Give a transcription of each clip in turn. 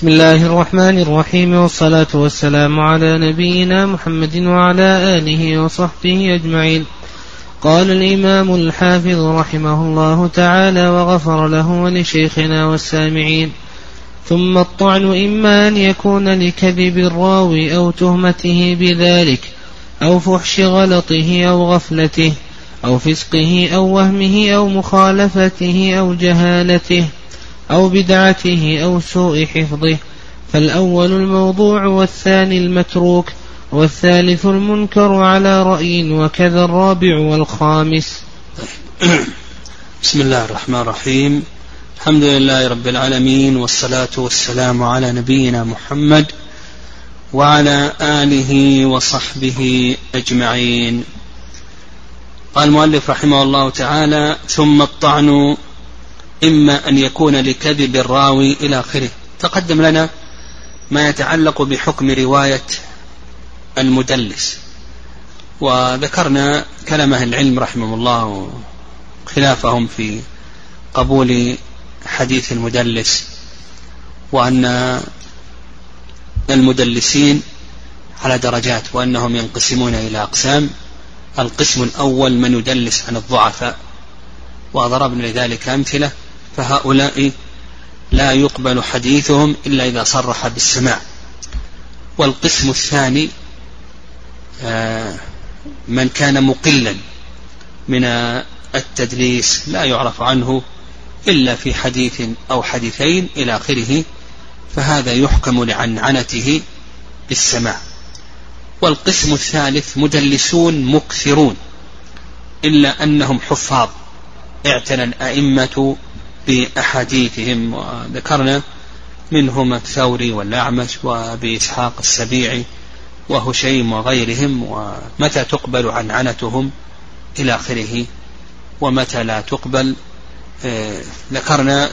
بسم الله الرحمن الرحيم والصلاة والسلام على نبينا محمد وعلى آله وصحبه أجمعين. قال الإمام الحافظ رحمه الله تعالى وغفر له ولشيخنا والسامعين. ثم الطعن إما أن يكون لكذب الراوي أو تهمته بذلك أو فحش غلطه أو غفلته أو فسقه أو وهمه أو مخالفته أو جهالته. أو بدعته أو سوء حفظه فالأول الموضوع والثاني المتروك والثالث المنكر على رأي وكذا الرابع والخامس. بسم الله الرحمن الرحيم. الحمد لله رب العالمين والصلاة والسلام على نبينا محمد وعلى آله وصحبه أجمعين. قال المؤلف رحمه الله تعالى ثم الطعن إما أن يكون لكذب الراوي إلى آخره. تقدم لنا ما يتعلق بحكم رواية المدلس. وذكرنا كلام أهل العلم رحمهم الله خلافهم في قبول حديث المدلس وأن المدلسين على درجات وأنهم ينقسمون إلى أقسام. القسم الأول من يدلس عن الضعفاء وضربنا لذلك أمثلة. فهؤلاء لا يقبل حديثهم إلا إذا صرح بالسماع. والقسم الثاني آه، من كان مقلا من التدليس لا يعرف عنه إلا في حديث أو حديثين إلى آخره فهذا يحكم لعنعنته بالسماع. والقسم الثالث مدلسون مكثرون إلا أنهم حفاظ اعتنى الأئمة بأحاديثهم وذكرنا منهم الثوري والأعمش وأبي إسحاق السبيعي وهشيم وغيرهم ومتى تقبل عنعنتهم إلى آخره ومتى لا تقبل آه، ذكرنا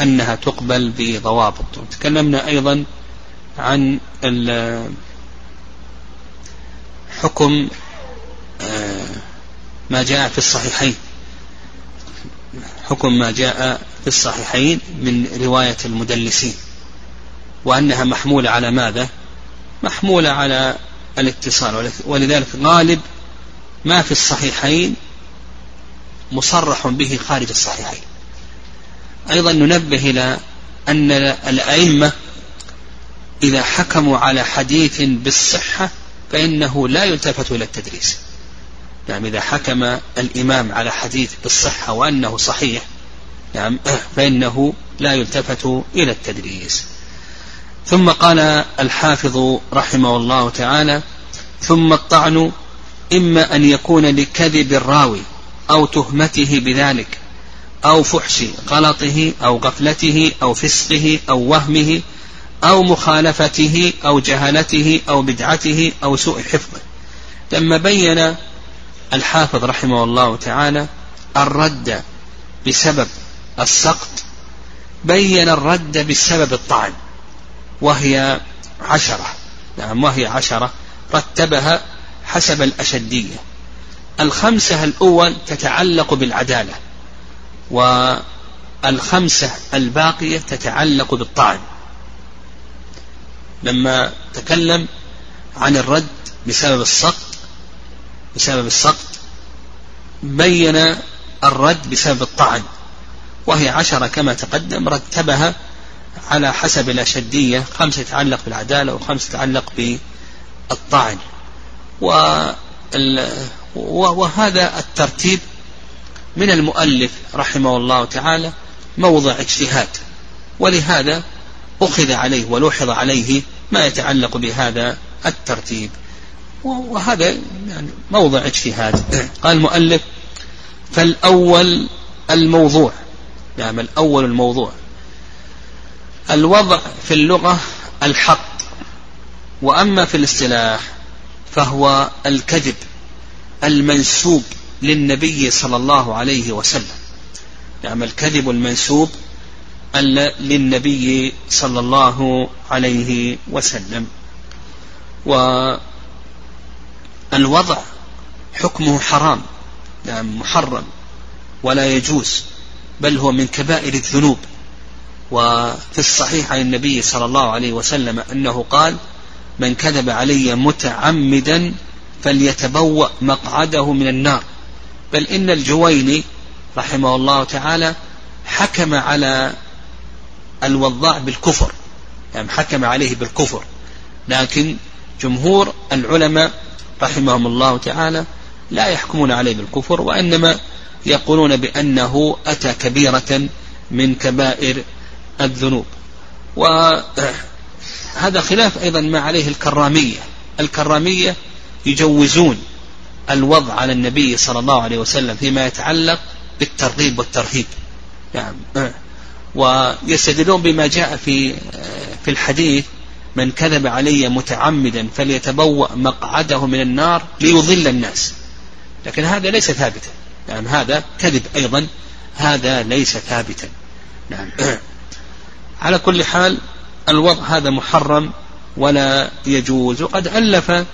أنها تقبل بضوابط. تكلمنا أيضا عن حكم آه، ما جاء في الصحيحين. حكم ما جاء في الصحيحين من رواية المدلسين وأنها محمولة على ماذا؟ محمولة على الاتصال ولذلك غالب ما في الصحيحين مصرح به خارج الصحيحين أيضا ننبه إلى أن الأئمة إذا حكموا على حديث بالصحة فإنه لا يلتفت إلى التدريس نعم إذا حكم الإمام على حديث بالصحة وأنه صحيح نعم فإنه لا يلتفت إلى التدريس ثم قال الحافظ رحمه الله تعالى ثم الطعن إما أن يكون لكذب الراوي أو تهمته بذلك أو فحش غلطه أو غفلته أو فسقه أو وهمه أو مخالفته أو جهلته أو بدعته أو سوء حفظه. لما بين الحافظ رحمه الله تعالى الرد بسبب السقط بين الرد بسبب الطعن وهي عشرة نعم وهي عشرة رتبها حسب الأشدية. الخمسة الأول تتعلق بالعدالة والخمسة الباقية تتعلق بالطعن. لما تكلم عن الرد بسبب السقط بسبب السقط بين الرد بسبب الطعن وهي عشرة كما تقدم رتبها على حسب الأشدية خمسة تتعلق بالعدالة وخمسة تتعلق بالطعن. وهذا الترتيب من المؤلف رحمه الله تعالى موضع اجتهاد ولهذا أخذ عليه ولوحظ عليه ما يتعلق بهذا الترتيب. وهذا يعني موضع اجتهاد. قال المؤلف فالأول الموضوع. نعم الأول الموضوع. الوضع في اللغة الحق وأما في الاصطلاح فهو الكذب المنسوب للنبي صلى الله عليه وسلم. نعم الكذب المنسوب للنبي صلى الله عليه وسلم. والوضع حكمه حرام نعم محرم ولا يجوز بل هو من كبائر الذنوب. وفي الصحيح عن النبي صلى الله عليه وسلم أنه قال من كذب علي متعمدا فليتبوأ مقعده من النار. بل إن الجويني رحمه الله تعالى حكم على الوضاع بالكفر يعني حكم عليه بالكفر. لكن جمهور العلماء رحمهم الله تعالى لا يحكمون عليه بالكفر وإنما يقولون بأنه أتى كبيرة من كبائر الذنوب. وهذا خلاف أيضا ما عليه الكرامية. الكرامية يجوزون الوضع على النبي صلى الله عليه وسلم فيما يتعلق بالترغيب والترهيب. نعم. ويستدلون بما جاء في في الحديث من كذب علي متعمدا فليتبوأ مقعده من النار ليضل الناس. لكن هذا ليس ثابتا. نعم هذا كذب أيضا. هذا ليس ثابتا. نعم. على كل حال الوضع هذا محرم ولا يجوز. وقد ألف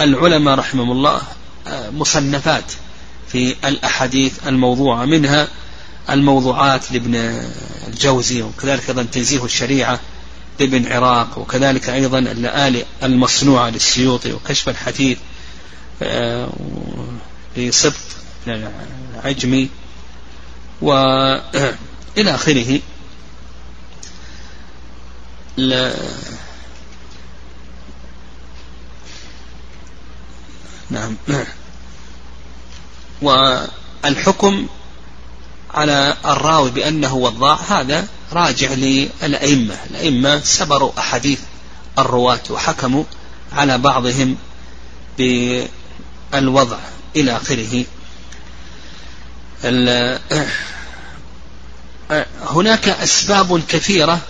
العلماء رحمهم الله آه، مصنفات في الأحاديث الموضوعة منها الموضوعات لابن الجوزي وكذلك أيضا تنزيه الشريعة لابن عراق وكذلك أيضا اللآلئ المصنوعة للسيوطي وكشف الحديث آه، لسبط العجمي وإلى آخره. نعم. والحكم على الراوي بأنه وضاع هذا راجع للأئمة. الأئمة سبروا أحاديث الرواة وحكموا على بعضهم بالوضع إلى آخره. هناك أسباب كثيرة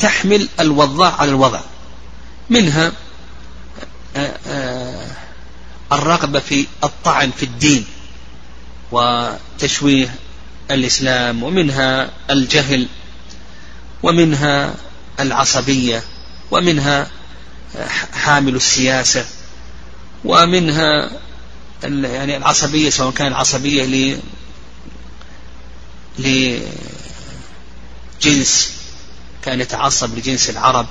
تحمل الوضاع على الوضع. منها الرغبة في الطعن في الدين وتشويه الإسلام ومنها الجهل ومنها العصبية ومنها حامل السياسة ومنها يعني العصبية سواء كان العصبية ل لجنس كان يتعصب لجنس العرب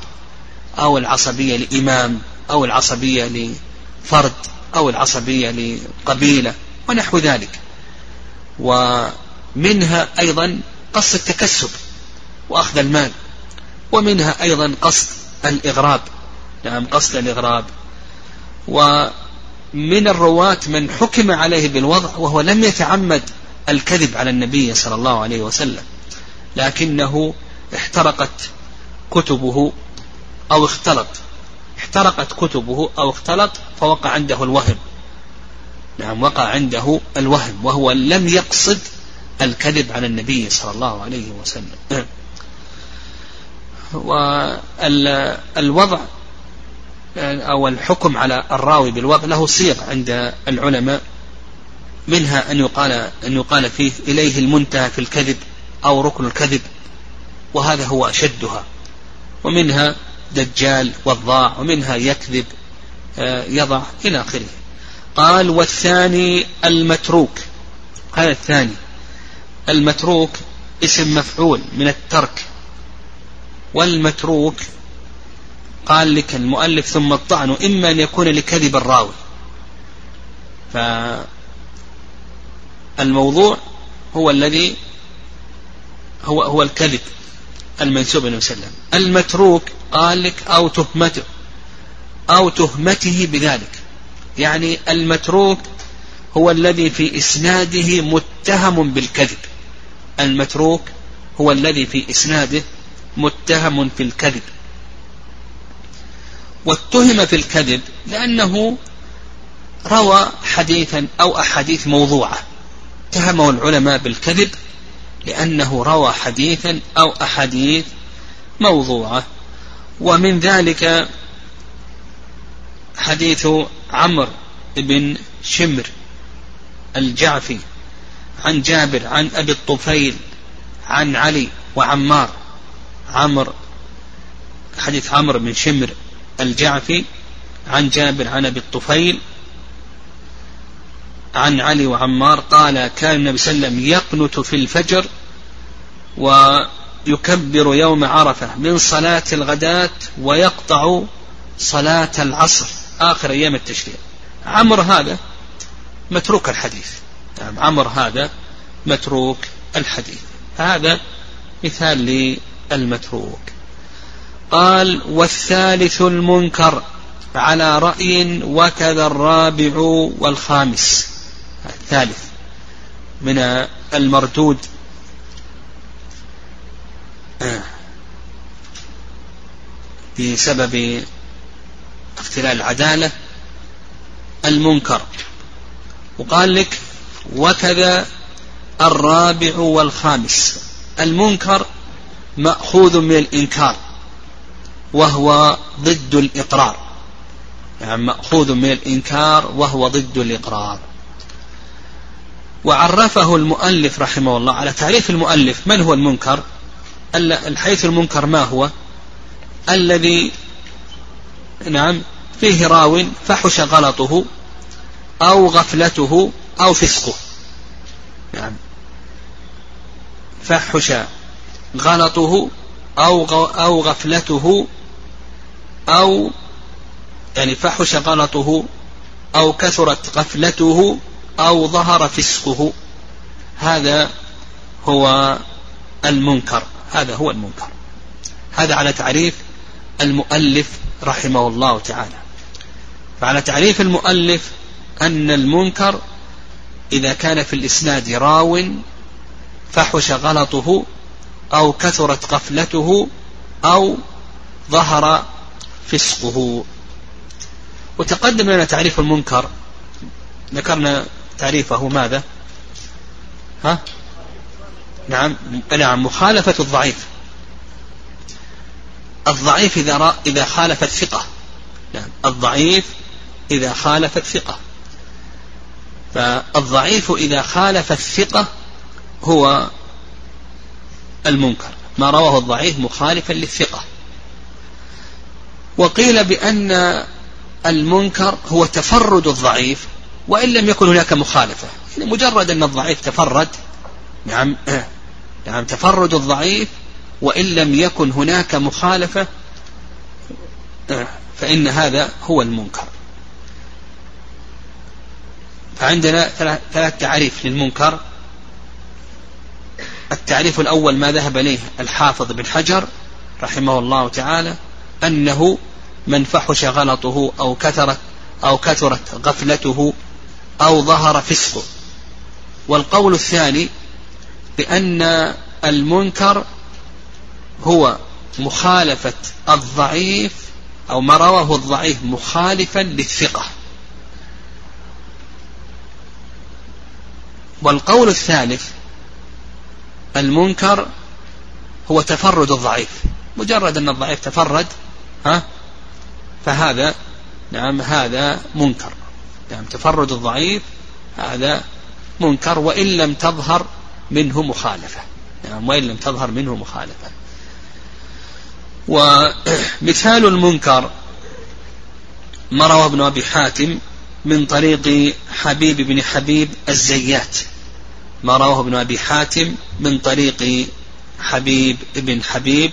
أو العصبية لإمام أو العصبية لفرد أو العصبية لقبيلة ونحو ذلك. ومنها أيضا قصد التكسب وأخذ المال ومنها أيضا قصد الإغراب. نعم قصد الإغراب. ومن الرواة من حكم عليه بالوضع وهو لم يتعمد الكذب على النبي صلى الله عليه وسلم لكنه احترقت كتبه أو اختلط. احترقت كتبه أو اختلط فوقع عنده الوهم. نعم وقع عنده الوهم وهو لم يقصد الكذب على النبي صلى الله عليه وسلم. والوضع أو الحكم على الراوي بالوضع له صيغ عند العلماء منها أن يقال أن يقال فيه إليه المنتهى في الكذب أو ركن الكذب وهذا هو أشدها. ومنها دجال وضاع ومنها يكذب آه، يضع إلى آخره. قال والثاني المتروك. هذا الثاني. المتروك اسم مفعول من الترك. والمتروك قال لك المؤلف ثم الطعن إما أن يكون لكذب الراوي. فالموضوع هو الذي هو هو الكذب المنسوب النبي صلى الله عليه وسلم. المتروك قال لك أو تهمته أو تهمته بذلك. يعني المتروك هو الذي في إسناده متهم بالكذب. المتروك هو الذي في إسناده متهم في الكذب. واتهم في الكذب لأنه روى حديثا أو أحاديث موضوعة. اتهمه العلماء بالكذب لأنه روى حديثا أو أحاديث موضوعة. ومن ذلك حديث عمرو بن شمر الجعفي عن جابر عن أبي الطفيل عن علي وعمار. عمر حديث عمرو بن شمر الجعفي. عن جابر عن أبي الطفيل. عن علي وعمار قال كان النبي صلى الله عليه وسلم يقنت في الفجر يكبر يوم عرفة من صلاة الغداة ويقطع صلاة العصر آخر أيام التشريع عمر هذا متروك الحديث. يعني عمر هذا متروك الحديث. هذا مثال للمتروك. قال والثالث المنكر على رأي وكذا الرابع والخامس. الثالث من المردود. بسبب اختلال العدالة المنكر. وقال لك وكذا الرابع والخامس. المنكر مأخوذ من الإنكار وهو ضد الإقرار. يعني مأخوذ من الإنكار وهو ضد الإقرار. وعرفه المؤلف رحمه الله على تعريف المؤلف من هو المنكر؟ الحيث المنكر ما هو؟ الذي نعم فيه راو فحش غلطه أو غفلته أو فسقه نعم. فحش غلطه أو أو غفلته أو يعني فحش غلطه أو كثرت غفلته أو ظهر فسقه. هذا هو المنكر. هذا هو المنكر. هذا على تعريف المؤلف رحمه الله تعالى. فعلى تعريف المؤلف أن المنكر إذا كان في الإسناد راو فحش غلطه أو كثرت غفلته أو ظهر فسقه. وتقدم لنا تعريف المنكر. ذكرنا تعريفه ماذا؟ ها؟ نعم نعم مخالفة الضعيف. الضعيف إذا إذا خالف الثقة نعم الضعيف إذا خالف الثقة فالضعيف إذا خالف الثقة هو المنكر. ما رواه الضعيف مخالفا للثقة. وقيل بأن المنكر هو تفرد الضعيف وإن لم يكن هناك مخالفة. يعني مجرد أن الضعيف تفرد نعم نعم تفرد الضعيف وإن لم يكن هناك مخالفة فإن هذا هو المنكر. فعندنا ثلاث تعريف للمنكر. التعريف الأول ما ذهب إليه الحافظ بن حجر رحمه الله تعالى أنه من فحش غلطه أو كثرت أو كثرت غفلته أو ظهر فسقه. والقول الثاني بأن المنكر هو مخالفة الضعيف أو ما رواه الضعيف مخالفا للثقة. والقول الثالث المنكر هو تفرد الضعيف. مجرد أن الضعيف تفرد ها فهذا نعم هذا منكر. نعم تفرد الضعيف هذا منكر وإن لم تظهر منه مخالفة. نعم وإن لم تظهر منه مخالفة. ومثال المنكر ما روى ابن أبي حاتم من طريق حبيب بن حبيب الزيات. ما رواه ابن أبي حاتم من طريق حبيب بن حبيب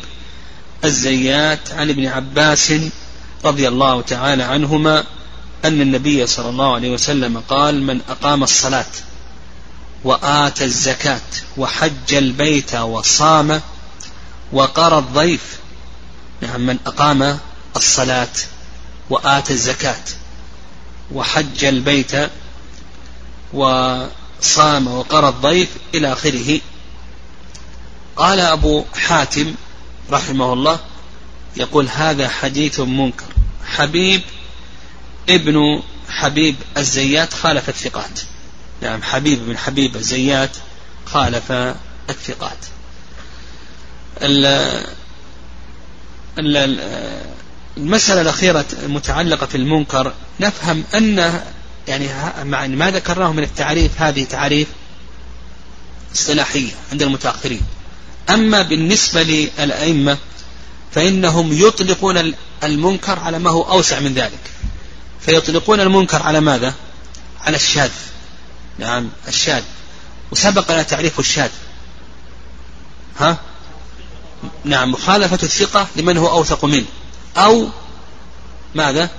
الزيات عن ابن عباس رضي الله تعالى عنهما أن النبي صلى الله عليه وسلم قال من أقام الصلاة وآتى الزكاة وحج البيت وصام وقرى الضيف نعم من أقام الصلاة وآتى الزكاة وحج البيت وصام وقرى الضيف إلى آخره. قال أبو حاتم رحمه الله يقول هذا حديث منكر. حبيب ابن حبيب الزيات خالف الثقات. نعم حبيب بن حبيب الزيات خالف الثقات. المسألة الأخيرة المتعلقة في المنكر نفهم أن يعني مع ما ذكرناه من التعريف هذه تعريف اصطلاحية عند المتأخرين. أما بالنسبة للأئمة فإنهم يطلقون المنكر على ما هو أوسع من ذلك. فيطلقون المنكر على ماذا؟ على الشاذ. نعم الشاذ. وسبق لنا تعريف الشاذ. ها؟ نعم مخالفة الثقة لمن هو أوثق منه. أو ماذا؟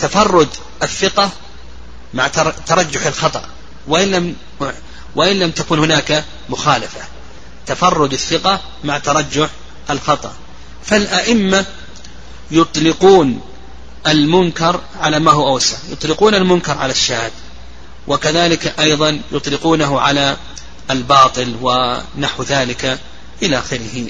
تفرد الثقة مع ترجح الخطأ وإن لم وإن لم تكن هناك مخالفة. تفرد الثقة مع ترجح الخطأ. فالأئمة يطلقون المنكر على ما هو أوسع يطلقون المنكر على الشاذ وكذلك أيضا يطلقونه على الباطل ونحو ذلك إلى آخره.